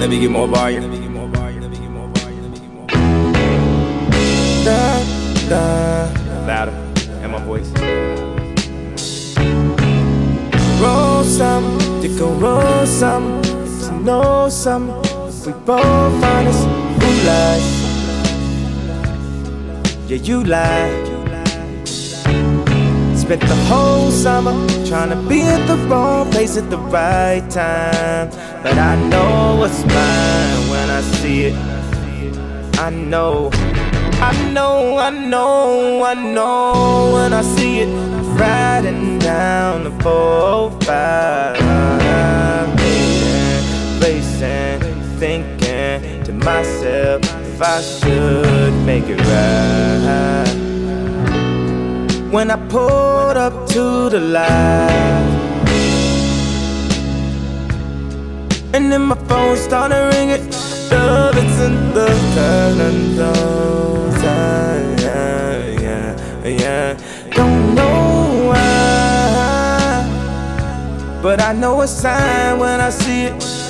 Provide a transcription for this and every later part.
Let me get more volume. Let me get more volume. Let me get more volume. Let me get more. Da, da. Louder. And my voice. Roll some, to go roll some, to know some. If we both honest, who lies? Yeah, you lie. Spent the whole summer trying to be at the wrong place at the right time. But I know what's mine when I see it. I know, I know, I know, I know when I see it. Riding down the 405, racing, racing, thinking to myself if I should make it right when I pulled up to the light. And then my phone started ringing. Love, it's in the calendars. Yeah, yeah, yeah. Don't know why, but I know a sign when I see it.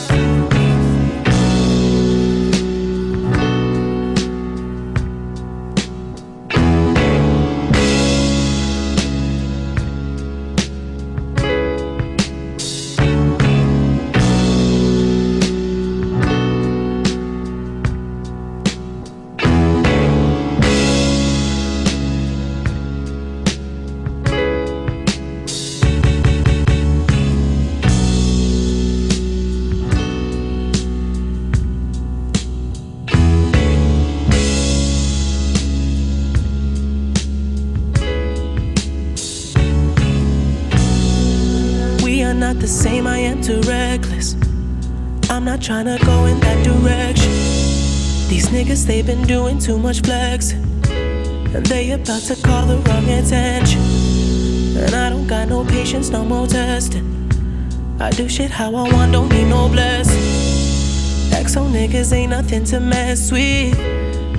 Same, I am too reckless. I'm not trying to go in that direction. These niggas, they've been doing too much flexing. And they about to call the wrong attention. And I don't got no patience, no more testing. I do shit how I want, don't need no blessing. XO niggas ain't nothing to mess with.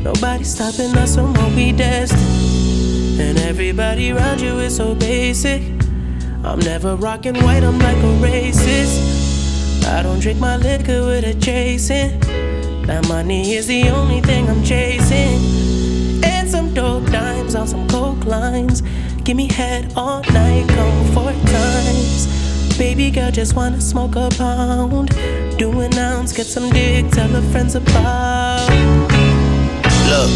Nobody stopping us from what we destined. And everybody around you is so basic. I'm never rocking white, I'm like a racist. I don't drink my liquor with a chasing. That money is the only thing I'm chasing. And some dope dimes on some coke lines. Give me head all night, come four times. Baby girl just wanna smoke a pound. Do an ounce, get some dick, tell her friends about. Look,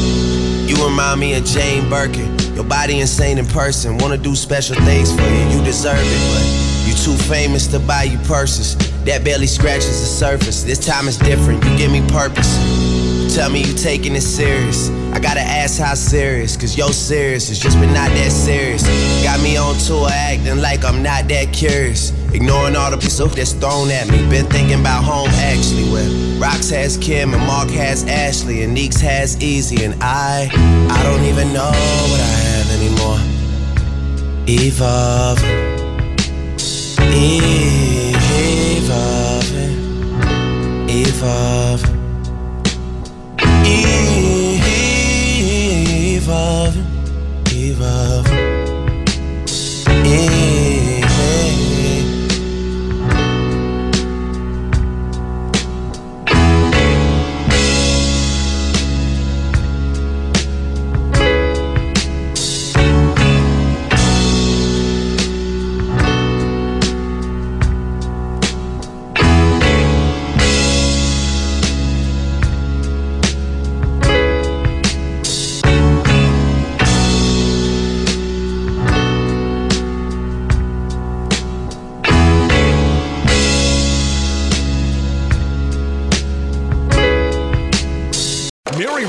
you remind me of Jane Birkin. Your body insane in person. Wanna do special things for you, you deserve it, but you too famous to buy you purses. That barely scratches the surface. This time is different, you give me purpose. Tell me you taking it serious. I gotta ask how serious, cause yo serious has just been not that serious. Got me on tour acting like I'm not that curious. Ignoring all the stuff that's thrown at me. Been thinking about home actually, where Rox has Kim and Mark has Ashley and Neeks has Easy and I, I don't even know what I have anymore. Evolving, evolving. Evolving,